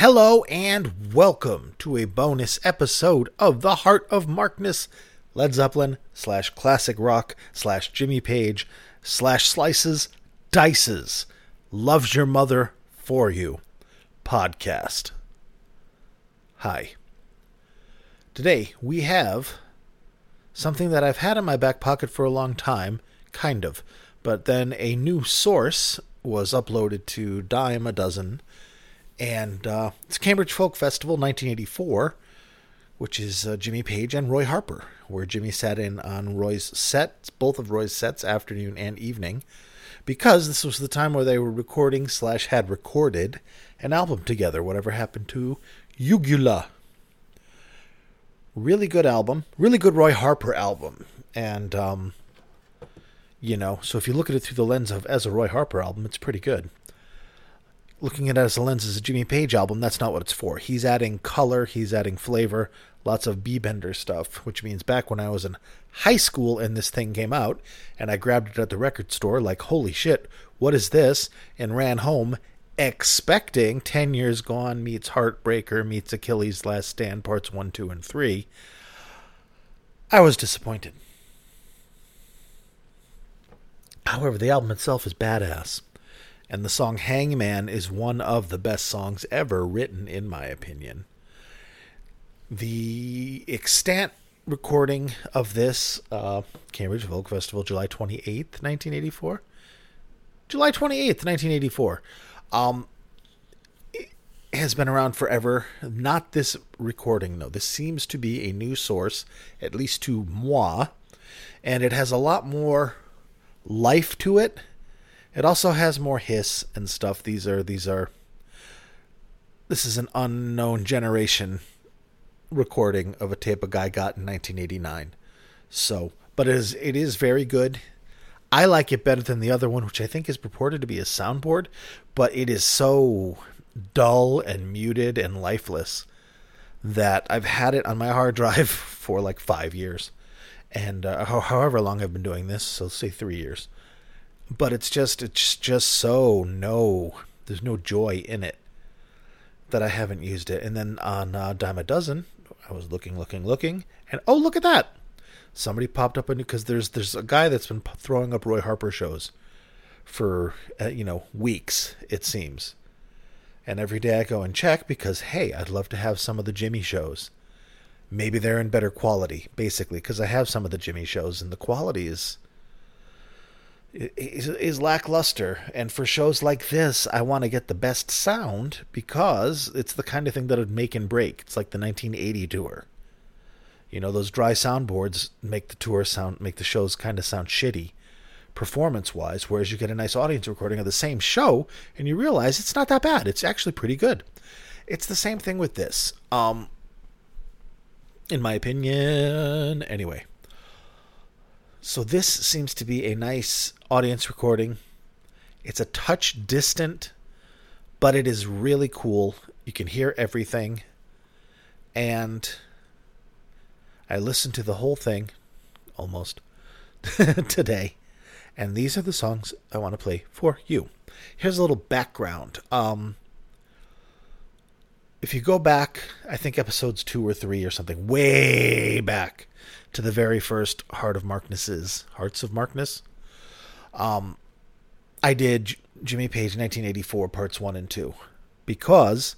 Hello and welcome to a bonus episode of The Heart of Markness, Led Zeppelin slash classic rock slash Jimmy Page slash slices dices loves your mother for you podcast. Hi. Today we have something that I've had in my back pocket for a long time, kind of, but then a new source was uploaded to Dime a Dozen and uh, it's Cambridge Folk Festival 1984, which is uh, Jimmy Page and Roy Harper, where Jimmy sat in on Roy's sets, both of Roy's sets, afternoon and evening, because this was the time where they were recording slash had recorded an album together. Whatever happened to Jugula? Really good album, really good Roy Harper album, and um, you know, so if you look at it through the lens of as a Roy Harper album, it's pretty good looking at it as a lens as a Jimmy Page album, that's not what it's for. He's adding color, he's adding flavor, lots of B bender stuff, which means back when I was in high school and this thing came out, and I grabbed it at the record store, like, holy shit, what is this? And ran home expecting 10 Years Gone meets Heartbreaker meets Achilles' Last Stand, parts 1, 2, and 3. I was disappointed. However, the album itself is badass. And the song Hangman is one of the best songs ever written, in my opinion. The extant recording of this, uh, Cambridge Folk Festival, July 28th, 1984. July 28th, 1984. Um, has been around forever. Not this recording, though. This seems to be a new source, at least to moi, and it has a lot more life to it it also has more hiss and stuff. These are these are this is an unknown generation recording of a tape a guy got in 1989. So, but it is it is very good. I like it better than the other one, which I think is purported to be a soundboard, but it is so dull and muted and lifeless that I've had it on my hard drive for like five years, and uh, however long I've been doing this, so say three years but it's just it's just so no there's no joy in it that I haven't used it. And then on uh, Dime a Dozen, I was looking, looking, looking, and oh look at that! Somebody popped up a new because there's there's a guy that's been throwing up Roy Harper shows for uh, you know weeks it seems. And every day I go and check because hey, I'd love to have some of the Jimmy shows. Maybe they're in better quality, basically, because I have some of the Jimmy shows and the quality is is, lackluster. And for shows like this, I want to get the best sound because it's the kind of thing that would make and break. It's like the 1980 tour. You know, those dry soundboards make the tour sound, make the shows kind of sound shitty performance wise, whereas you get a nice audience recording of the same show and you realize it's not that bad. It's actually pretty good. It's the same thing with this. Um, in my opinion, anyway. So this seems to be a nice audience recording. It's a touch distant, but it is really cool. You can hear everything. And I listened to the whole thing almost today. And these are the songs I want to play for you. Here's a little background. Um, if you go back, I think episodes two or three or something, way back, to the very first Heart of Markness's Hearts of Markness. Um, I did J- Jimmy Page 1984 parts one and two because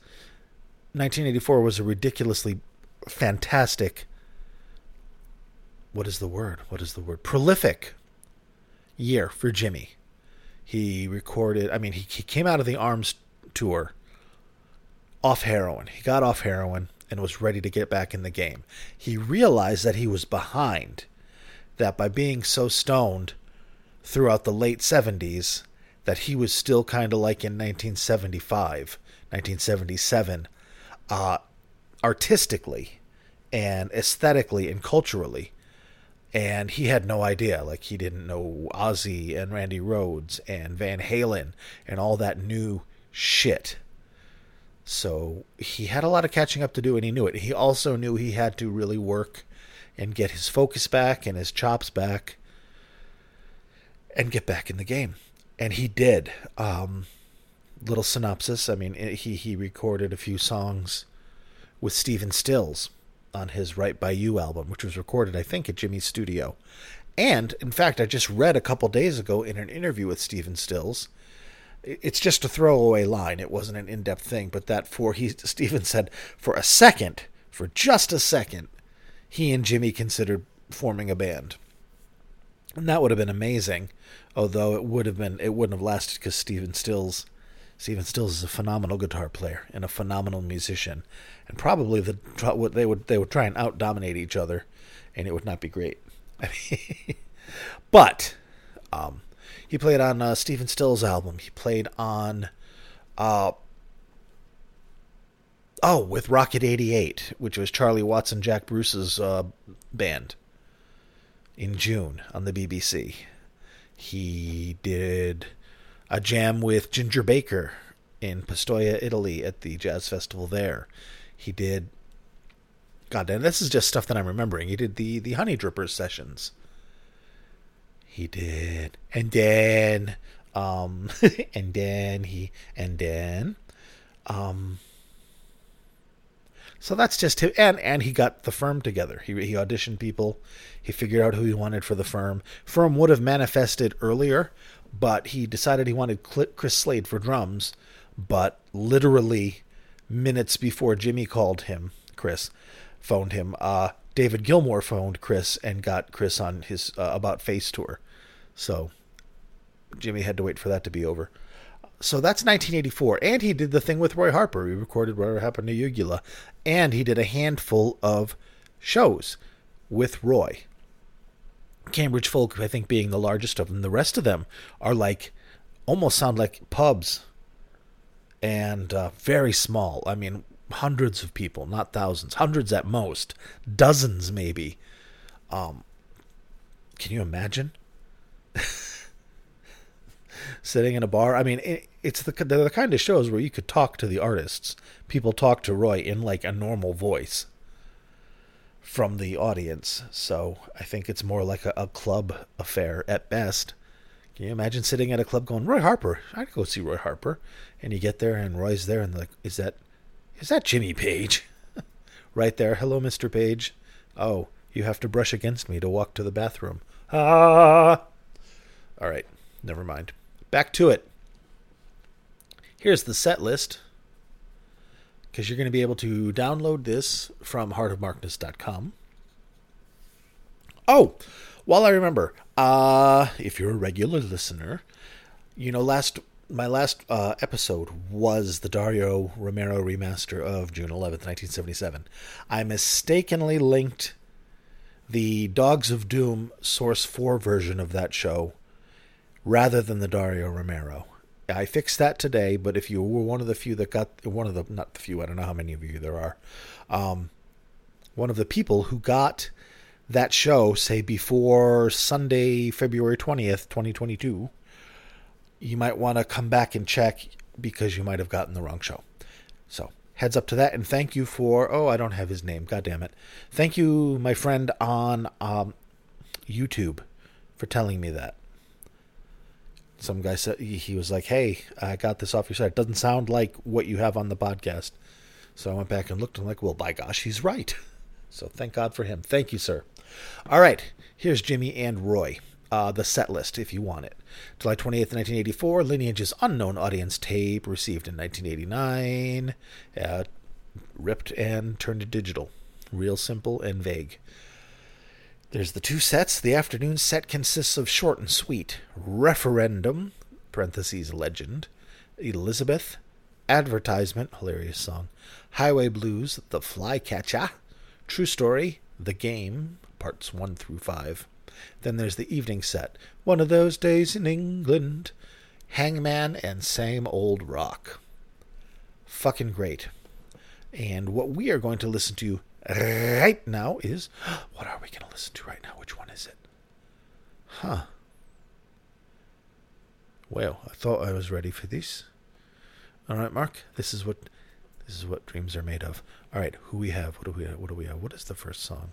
1984 was a ridiculously fantastic. What is the word? What is the word? Prolific year for Jimmy. He recorded. I mean, he, he came out of the Arms tour off heroin. He got off heroin and was ready to get back in the game. He realized that he was behind, that by being so stoned throughout the late 70s, that he was still kind of like in 1975, 1977, uh, artistically and aesthetically and culturally. And he had no idea. Like, he didn't know Ozzy and Randy Rhoads and Van Halen and all that new shit so he had a lot of catching up to do, and he knew it. He also knew he had to really work and get his focus back and his chops back and get back in the game. And he did. Um, little synopsis. I mean, he he recorded a few songs with Stephen Stills on his Right by You album, which was recorded, I think, at Jimmy's studio. And in fact, I just read a couple days ago in an interview with Stephen Stills. It's just a throwaway line. It wasn't an in-depth thing, but that for he Stephen said for a second, for just a second, he and Jimmy considered forming a band. And that would have been amazing, although it would have been it wouldn't have lasted because Stephen Stills Stephen Stills is a phenomenal guitar player and a phenomenal musician, and probably the what they would they would try and out dominate each other, and it would not be great. but um, he played on uh, Stephen Stills' album. He played on uh, oh with Rocket 88, which was Charlie Watts and Jack Bruce's uh, band in June on the BBC. He did a jam with Ginger Baker in Pistoia, Italy at the jazz festival there. He did God damn, this is just stuff that I'm remembering. He did the the Honey Drippers sessions. He did. And then um and then he and then um so that's just him. And and he got the firm together. He he auditioned people. He figured out who he wanted for the firm. Firm would have manifested earlier, but he decided he wanted Chris Slade for drums. But literally minutes before Jimmy called him, Chris phoned him. Uh, David Gilmour phoned Chris and got Chris on his uh, About Face tour. So Jimmy had to wait for that to be over so that's 1984. And he did the thing with Roy Harper. He recorded Whatever Happened to Jugula. And he did a handful of shows with Roy. Cambridge Folk, I think, being the largest of them. The rest of them are like, almost sound like pubs. And uh, very small. I mean, hundreds of people, not thousands, hundreds at most, dozens maybe. Um, can you imagine? sitting in a bar. I mean, it, it's the the kind of shows where you could talk to the artists. People talk to Roy in like a normal voice from the audience. So I think it's more like a, a club affair at best. Can you imagine sitting at a club going, Roy Harper? I'd go see Roy Harper. And you get there and Roy's there and like, is that is that Jimmy Page? right there. Hello, Mr. Page. Oh, you have to brush against me to walk to the bathroom. Ah. All right, never mind. Back to it. Here's the set list because you're going to be able to download this from heartofmarkness.com. Oh, while I remember, uh, if you're a regular listener, you know, last my last uh, episode was the Dario Romero remaster of June 11th, 1977. I mistakenly linked the Dogs of Doom Source 4 version of that show rather than the Dario Romero. I fixed that today, but if you were one of the few that got one of the not the few, I don't know how many of you there are, um, one of the people who got that show, say before Sunday, February twentieth, twenty twenty two, you might want to come back and check because you might have gotten the wrong show. So heads up to that, and thank you for oh I don't have his name, god damn it. Thank you, my friend on um, YouTube, for telling me that some guy said he was like, "Hey, I got this off your site. It doesn't sound like what you have on the podcast." So I went back and looked and I'm like, "Well, by gosh, he's right." So thank God for him. Thank you, sir. All right, here's Jimmy and Roy. Uh, the set list, if you want it. July 28th, 1984, Lineage's Unknown Audience tape, received in 1989, uh, ripped and turned to digital. Real simple and vague. There's the two sets. The afternoon set consists of short and sweet referendum, parentheses legend, Elizabeth, advertisement, hilarious song, highway blues, the flycatcher, true story, the game, parts one through five. Then there's the evening set, one of those days in England, hangman and same old rock. Fucking great. And what we are going to listen to right now is what are we going to listen to right now? Which one is it? Huh. Well, I thought I was ready for this. All right, Mark. This is what this is what dreams are made of. All right, who we have? What do we? What do we have? What is the first song?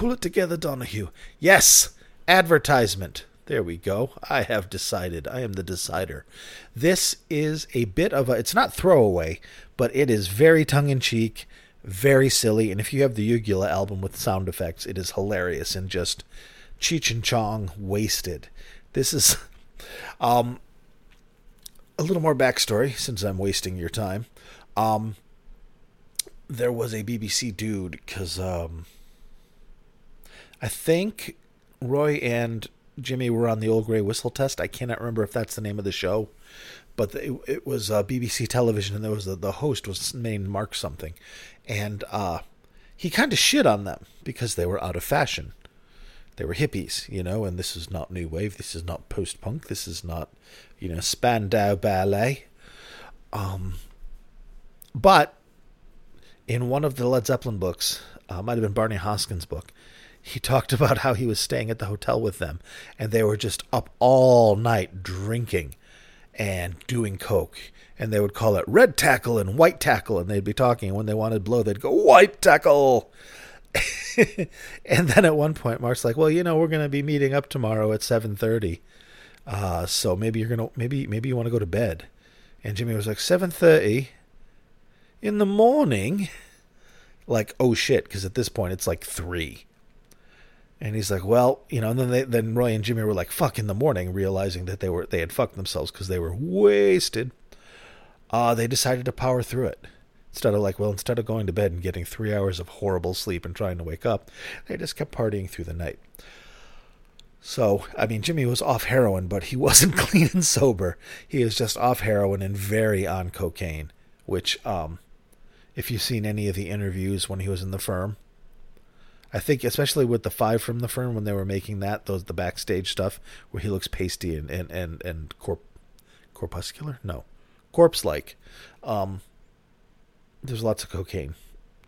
Pull it together, Donahue. Yes, advertisement. There we go. I have decided. I am the decider. This is a bit of a. It's not throwaway, but it is very tongue in cheek, very silly. And if you have the Jugula album with sound effects, it is hilarious and just Cheech and Chong wasted. This is um, a little more backstory since I'm wasting your time. Um, there was a BBC dude because um, I think Roy and Jimmy were on the Old Grey Whistle Test. I cannot remember if that's the name of the show, but it, it was uh, BBC television, and there was a, the host was named Mark something, and uh, he kind of shit on them because they were out of fashion. They were hippies, you know, and this is not new wave. This is not post punk. This is not, you know, Spandau Ballet. Um, but in one of the Led Zeppelin books, uh, might have been Barney Hoskyns' book, he talked about how he was staying at the hotel with them and they were just up all night drinking and doing coke. And they would call it red tackle and white tackle and they'd be talking and when they wanted blow they'd go white tackle! And then at one point mark's like well you know we're going to be meeting up tomorrow at 7.30 uh, so maybe you're going to maybe maybe you want to go to bed. And jimmy was like 7.30 in the morning? Like oh shit because at this point it's like 3 and he's like, well, you know, and then they, then Roy and Jimmy were like, fuck in the morning, realizing that they were they had fucked themselves because they were wasted. Uh, they decided to power through it. Instead of like, well, instead of going to bed and getting three hours of horrible sleep and trying to wake up, they just kept partying through the night. So, I mean, Jimmy was off heroin, but he wasn't clean and sober. He was just off heroin and very on cocaine, which, um, if you've seen any of the interviews when he was in the firm, I think especially with the five from the firm when they were making that, those the backstage stuff where he looks pasty and and and, and corp corpuscular? No. Corpse like. Um there's lots of cocaine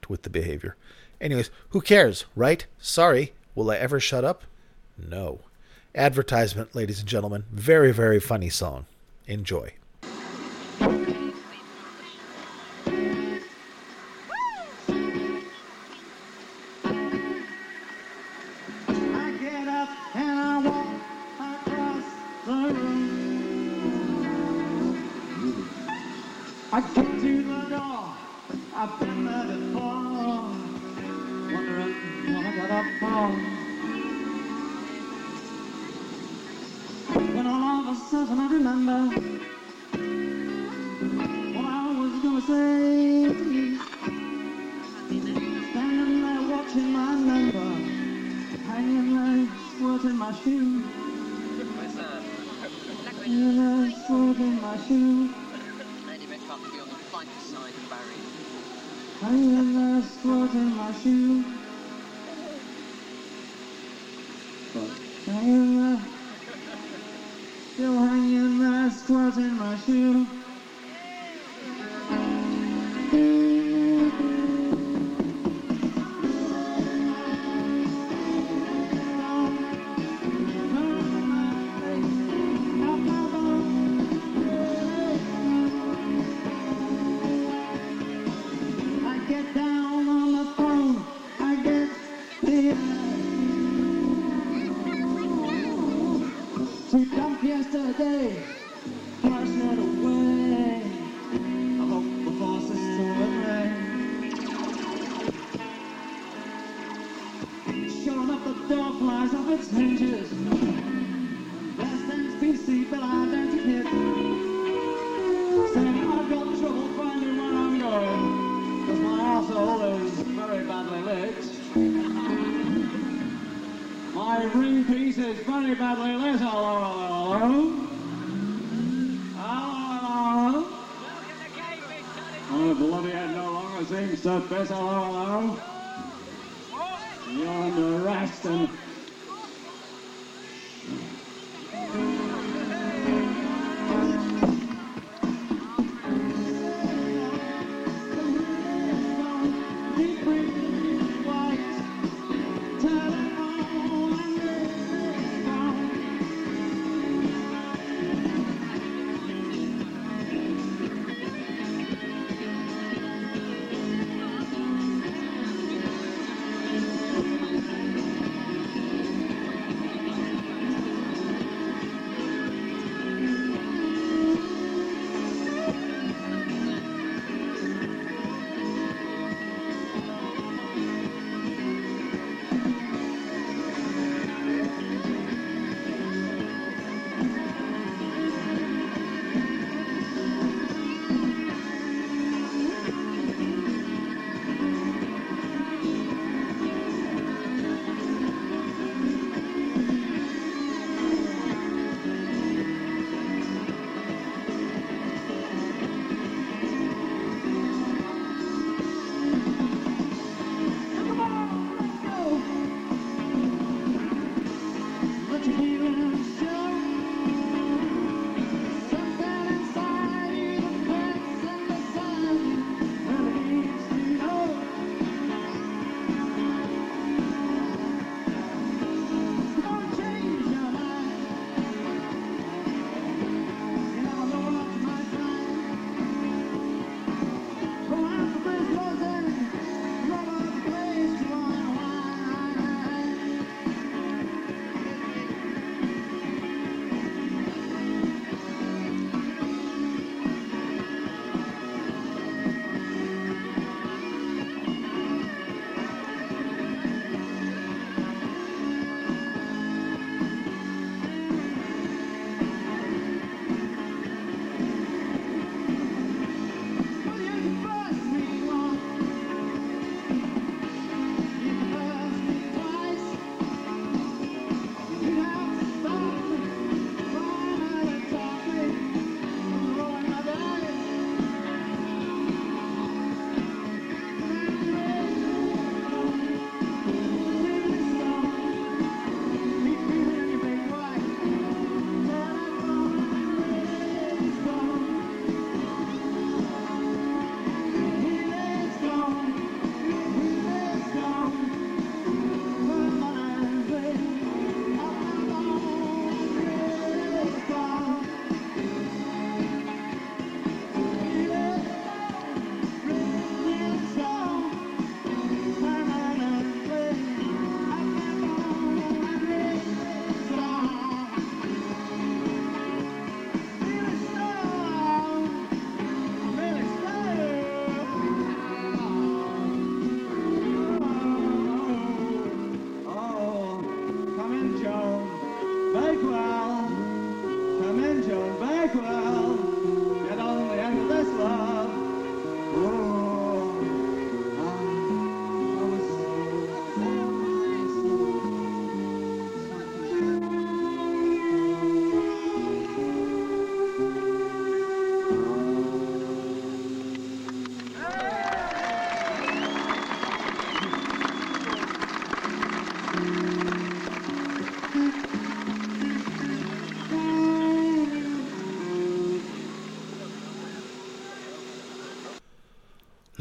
with the behavior. Anyways, who cares, right? Sorry. Will I ever shut up? No. Advertisement, ladies and gentlemen. Very, very funny song. Enjoy. I am not in my shoe. But I am still hanging my squat in my shoe. very badly lit all over the oh, the room. One had no longer seems to piss all over the room. You're under arrest and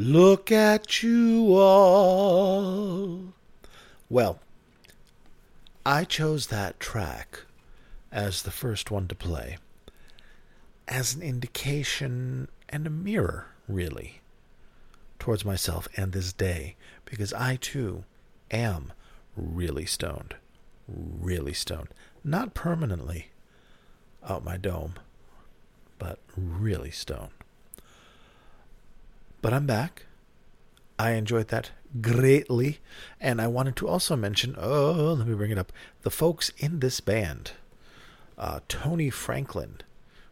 Look at you all. Well, I chose that track as the first one to play as an indication and a mirror, really, towards myself and this day, because I too am really stoned. Really stoned. Not permanently out my dome, but really stoned. But I'm back. I enjoyed that greatly. And I wanted to also mention oh, let me bring it up the folks in this band uh, Tony Franklin,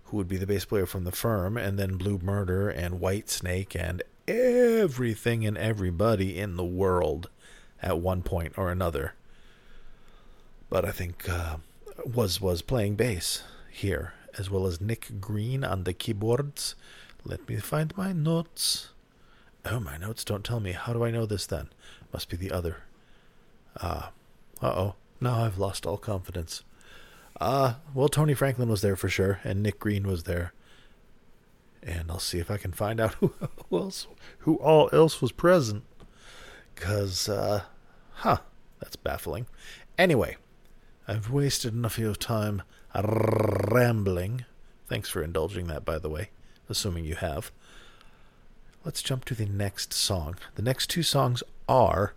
who would be the bass player from The Firm, and then Blue Murder and Whitesnake and everything and everybody in the world at one point or another. But I think uh, was was playing bass here, as well as Nick Green on the keyboards. Let me find my notes. Oh, my notes don't tell me. How do I know this then? Must be the other. Ah. Uh, oh. Now I've lost all confidence. Uh, well, Tony Franklin was there for sure, and Nick Green was there. And I'll see if I can find out who else, who all else was present. Cause, uh, huh, that's baffling. Anyway, I've wasted enough of your time rambling. Thanks for indulging that, by the way, assuming you have. Let's jump to the next song. The next two songs are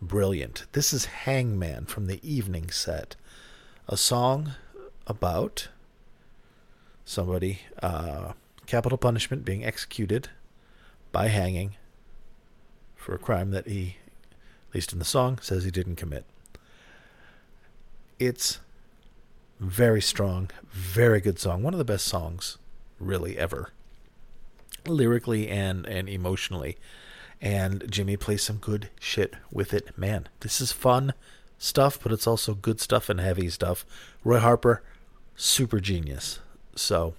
brilliant. This is Hangman from the evening set, a song about somebody, uh, capital punishment being executed by hanging for a crime that he, at least in the song, says he didn't commit. It's very strong, very good song. One of the best songs, really, ever lyrically and and emotionally. And Jimmy plays some good shit with it. Man, this is fun stuff, but it's also good stuff and heavy stuff. Roy Harper, super genius. So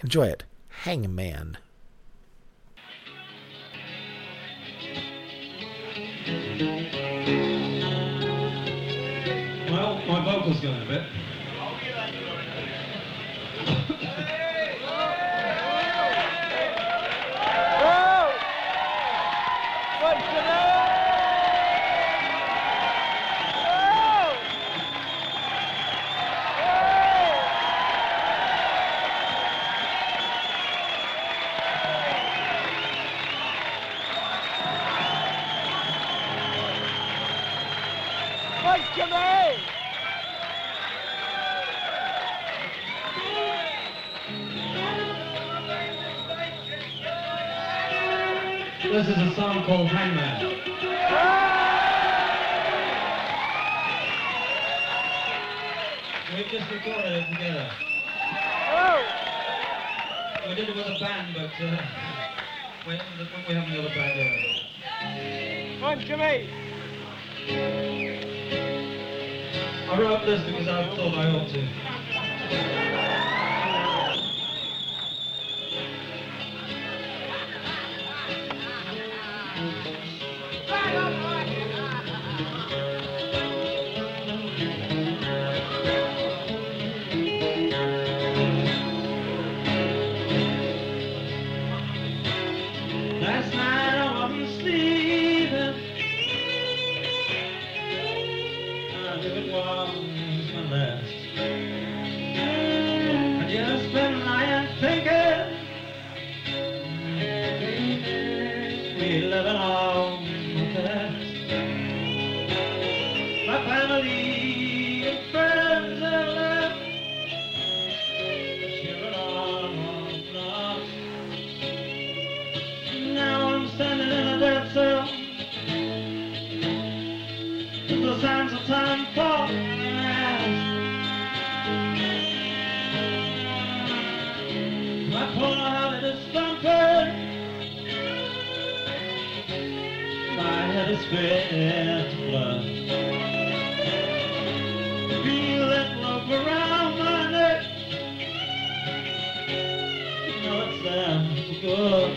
enjoy it. Hangman. Well, my vocals going a bit. Oh, This is a song called Hangman. We've just recorded it together. We did it with a band, but uh, we, we have another band here. Come on, Jimmy. I wrote this because I thought I ought to. Blood. Feel that love around my neck. You know there for good.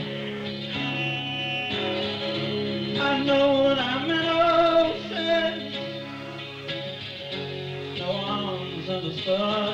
I know that I'm in a sin. No one's understood.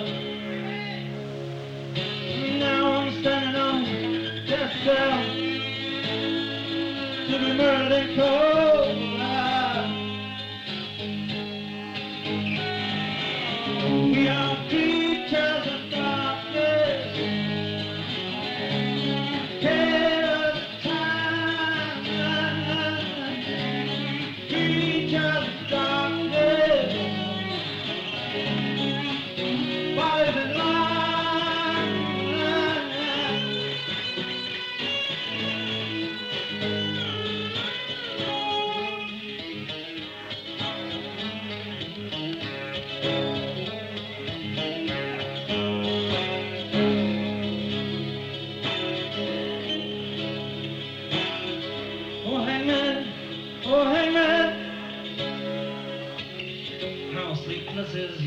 How sleepless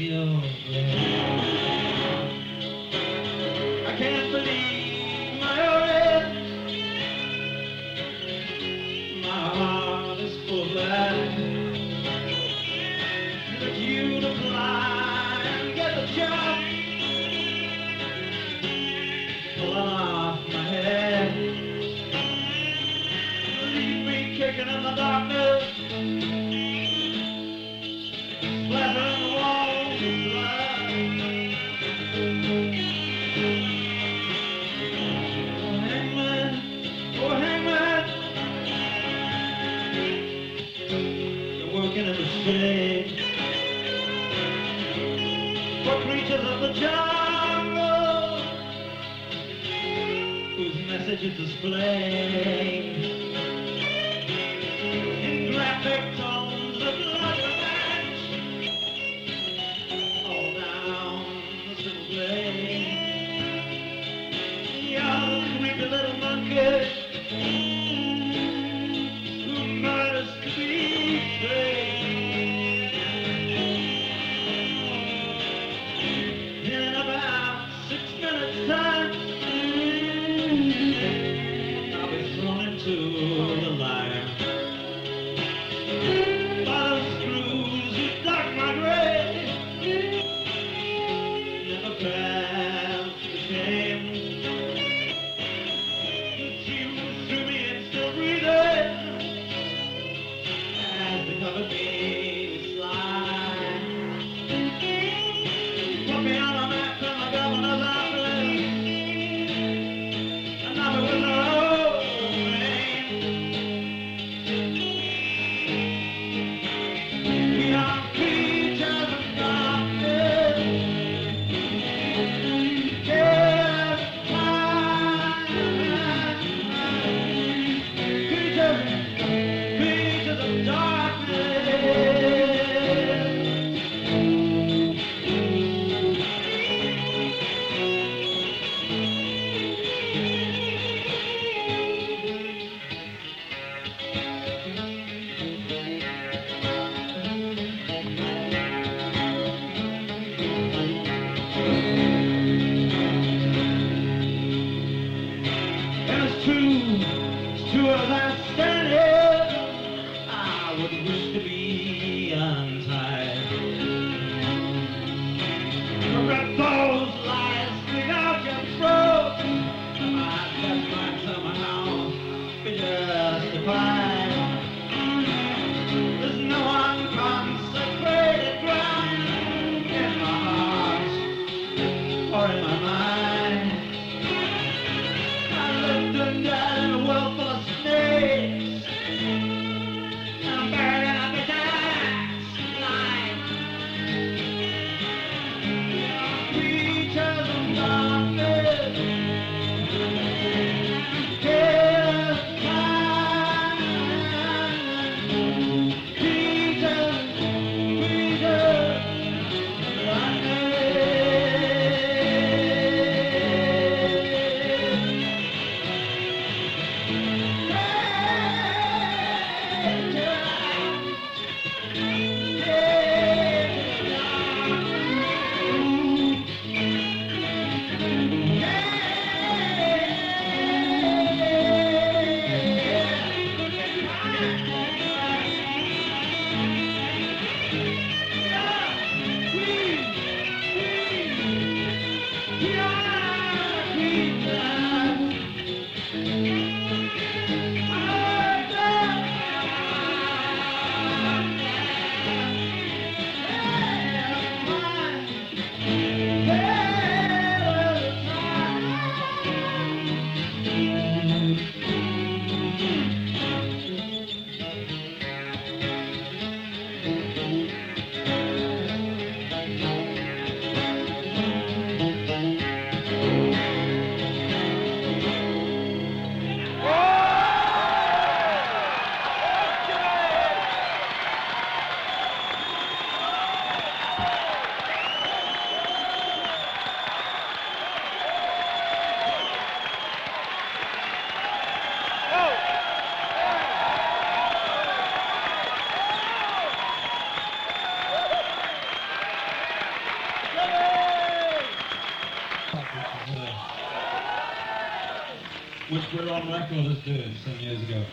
on record as doing some years ago.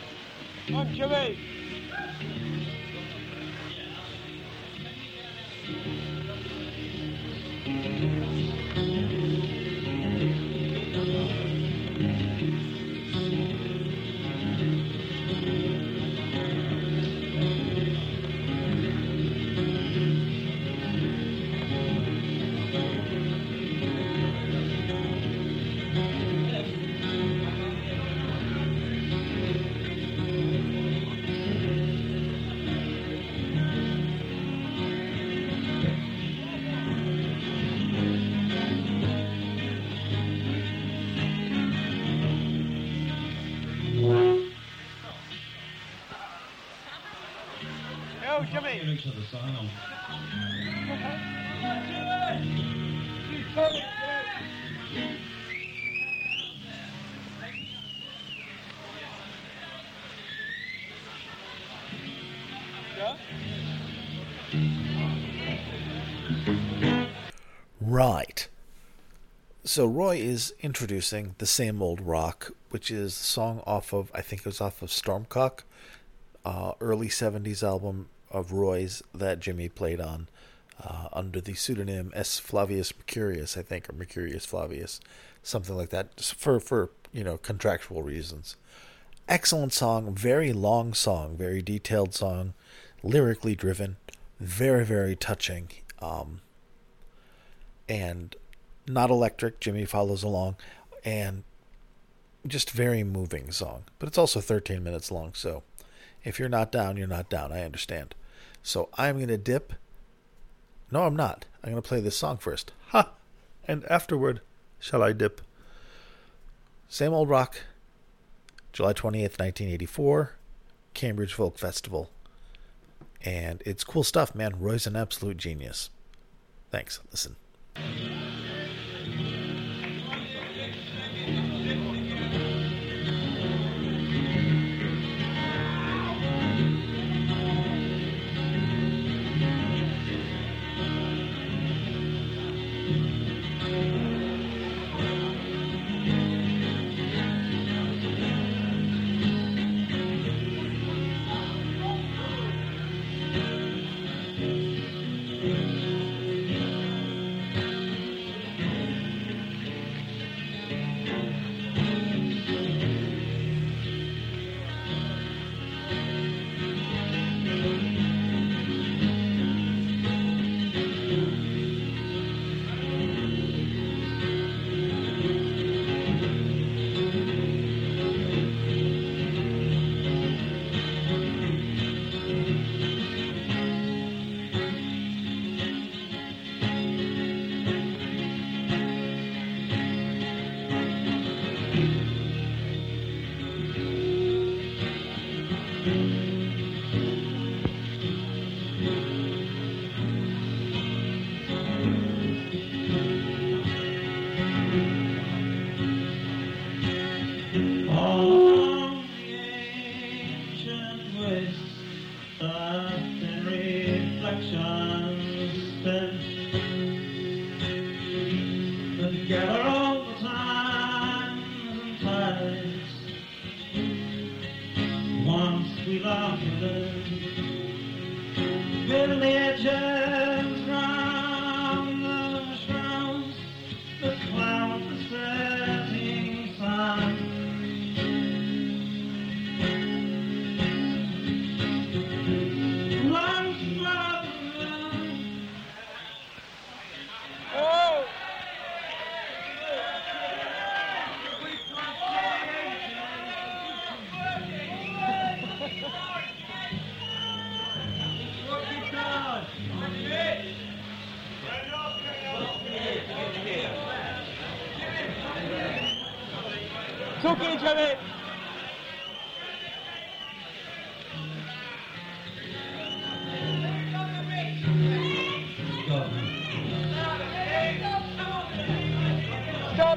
On Right. So Roy is introducing the same old rock, which is the song off of I think it was off of Stormcock, uh, early '70s album of Roy's that Jimmy played on uh, under the pseudonym S. Flavius Mercurius, I think, or Mercurius Flavius, something like that, for for you know contractual reasons. Excellent song, very long song, very detailed song, lyrically driven, very very touching. Um, and not electric. Jimmy follows along, and just very moving song. But it's also 13 minutes long, so if you're not down, you're not down. I understand. So I'm gonna dip. No, I'm not. I'm gonna play this song first. Ha! And afterward, shall I dip? Same old rock. July 28th, 1984, Cambridge Folk Festival. And it's cool stuff, man. Roy's an absolute genius. Thanks. Listen. On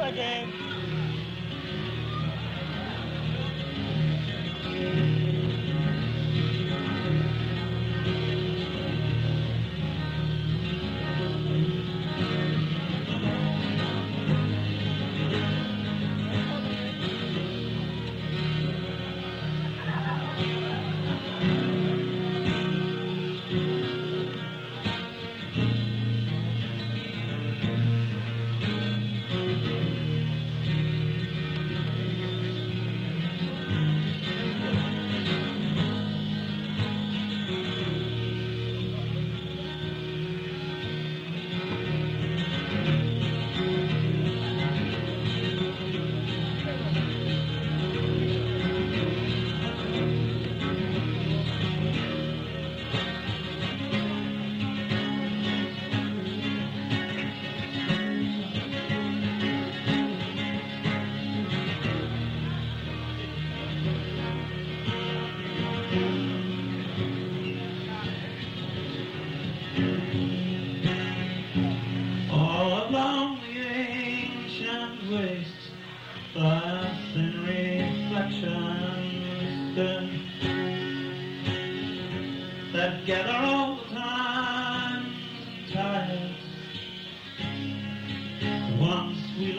again.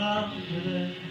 Once we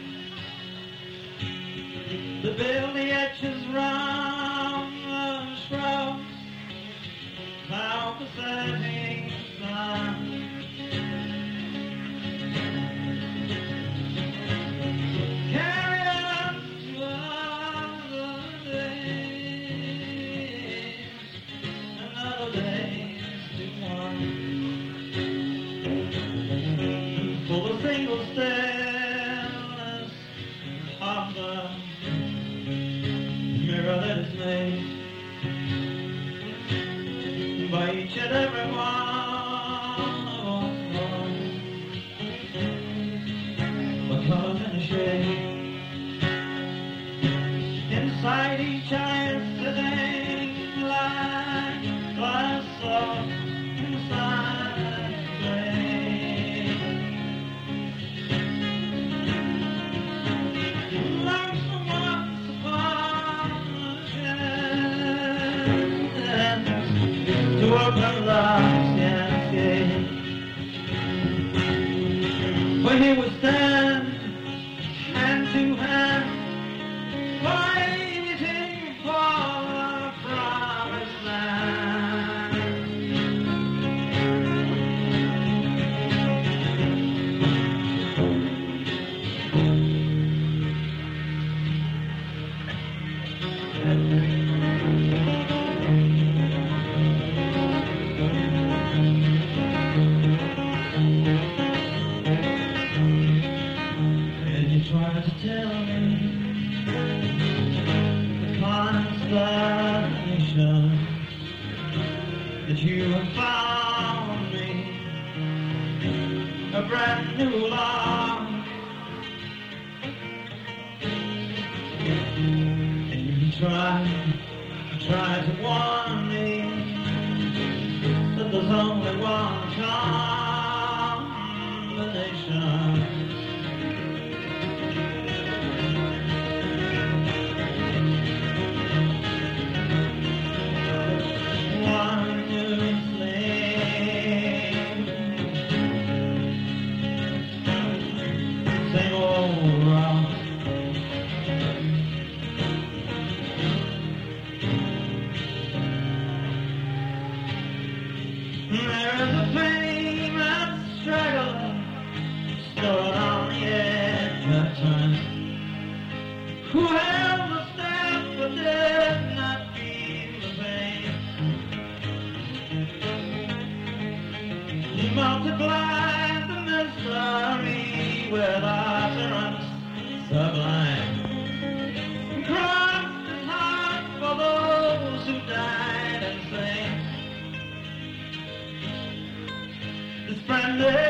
This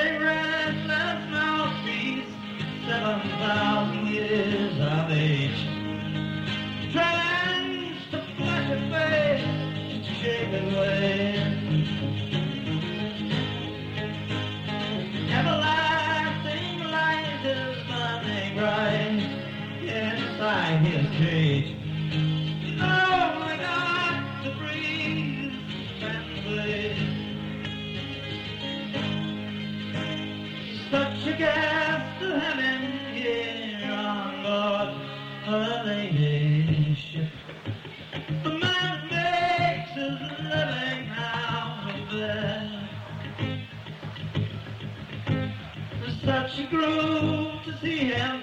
groove to see him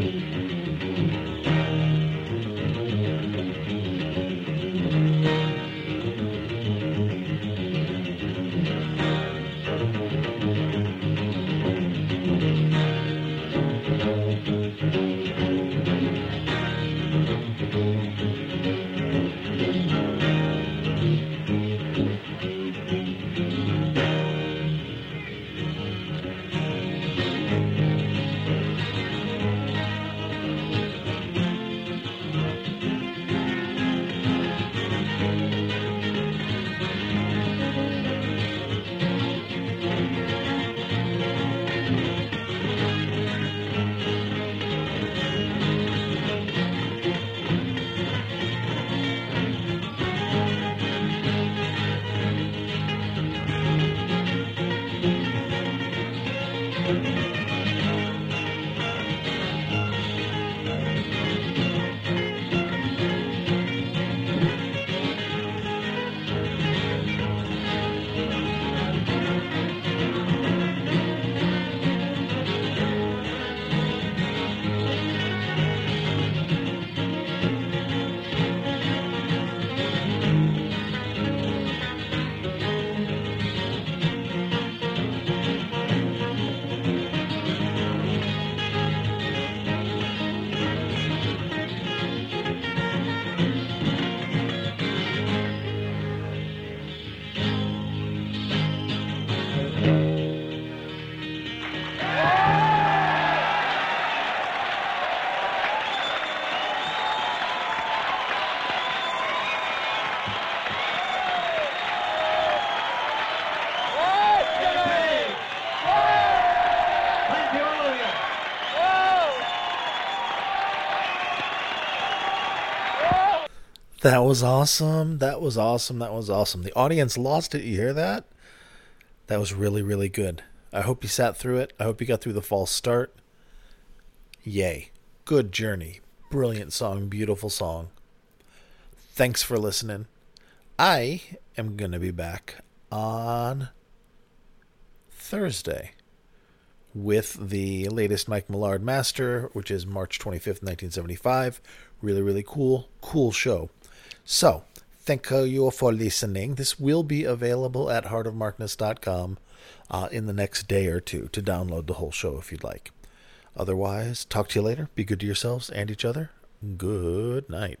Thank That was awesome. That was awesome. That was awesome. The audience lost it. You hear that? That was really, really good. I hope you sat through it. I hope you got through the false start. Yay. Good journey. Brilliant song. Beautiful song. Thanks for listening. I am going to be back on Thursday with the latest Mike Millard Master, which is March 25th, 1975. Really, really cool, cool show. So, thank you for listening. This will be available at heartofmarkness.com uh, in the next day or two to download the whole show if you'd like. Otherwise, talk to you later. Be good to yourselves and each other. Good night.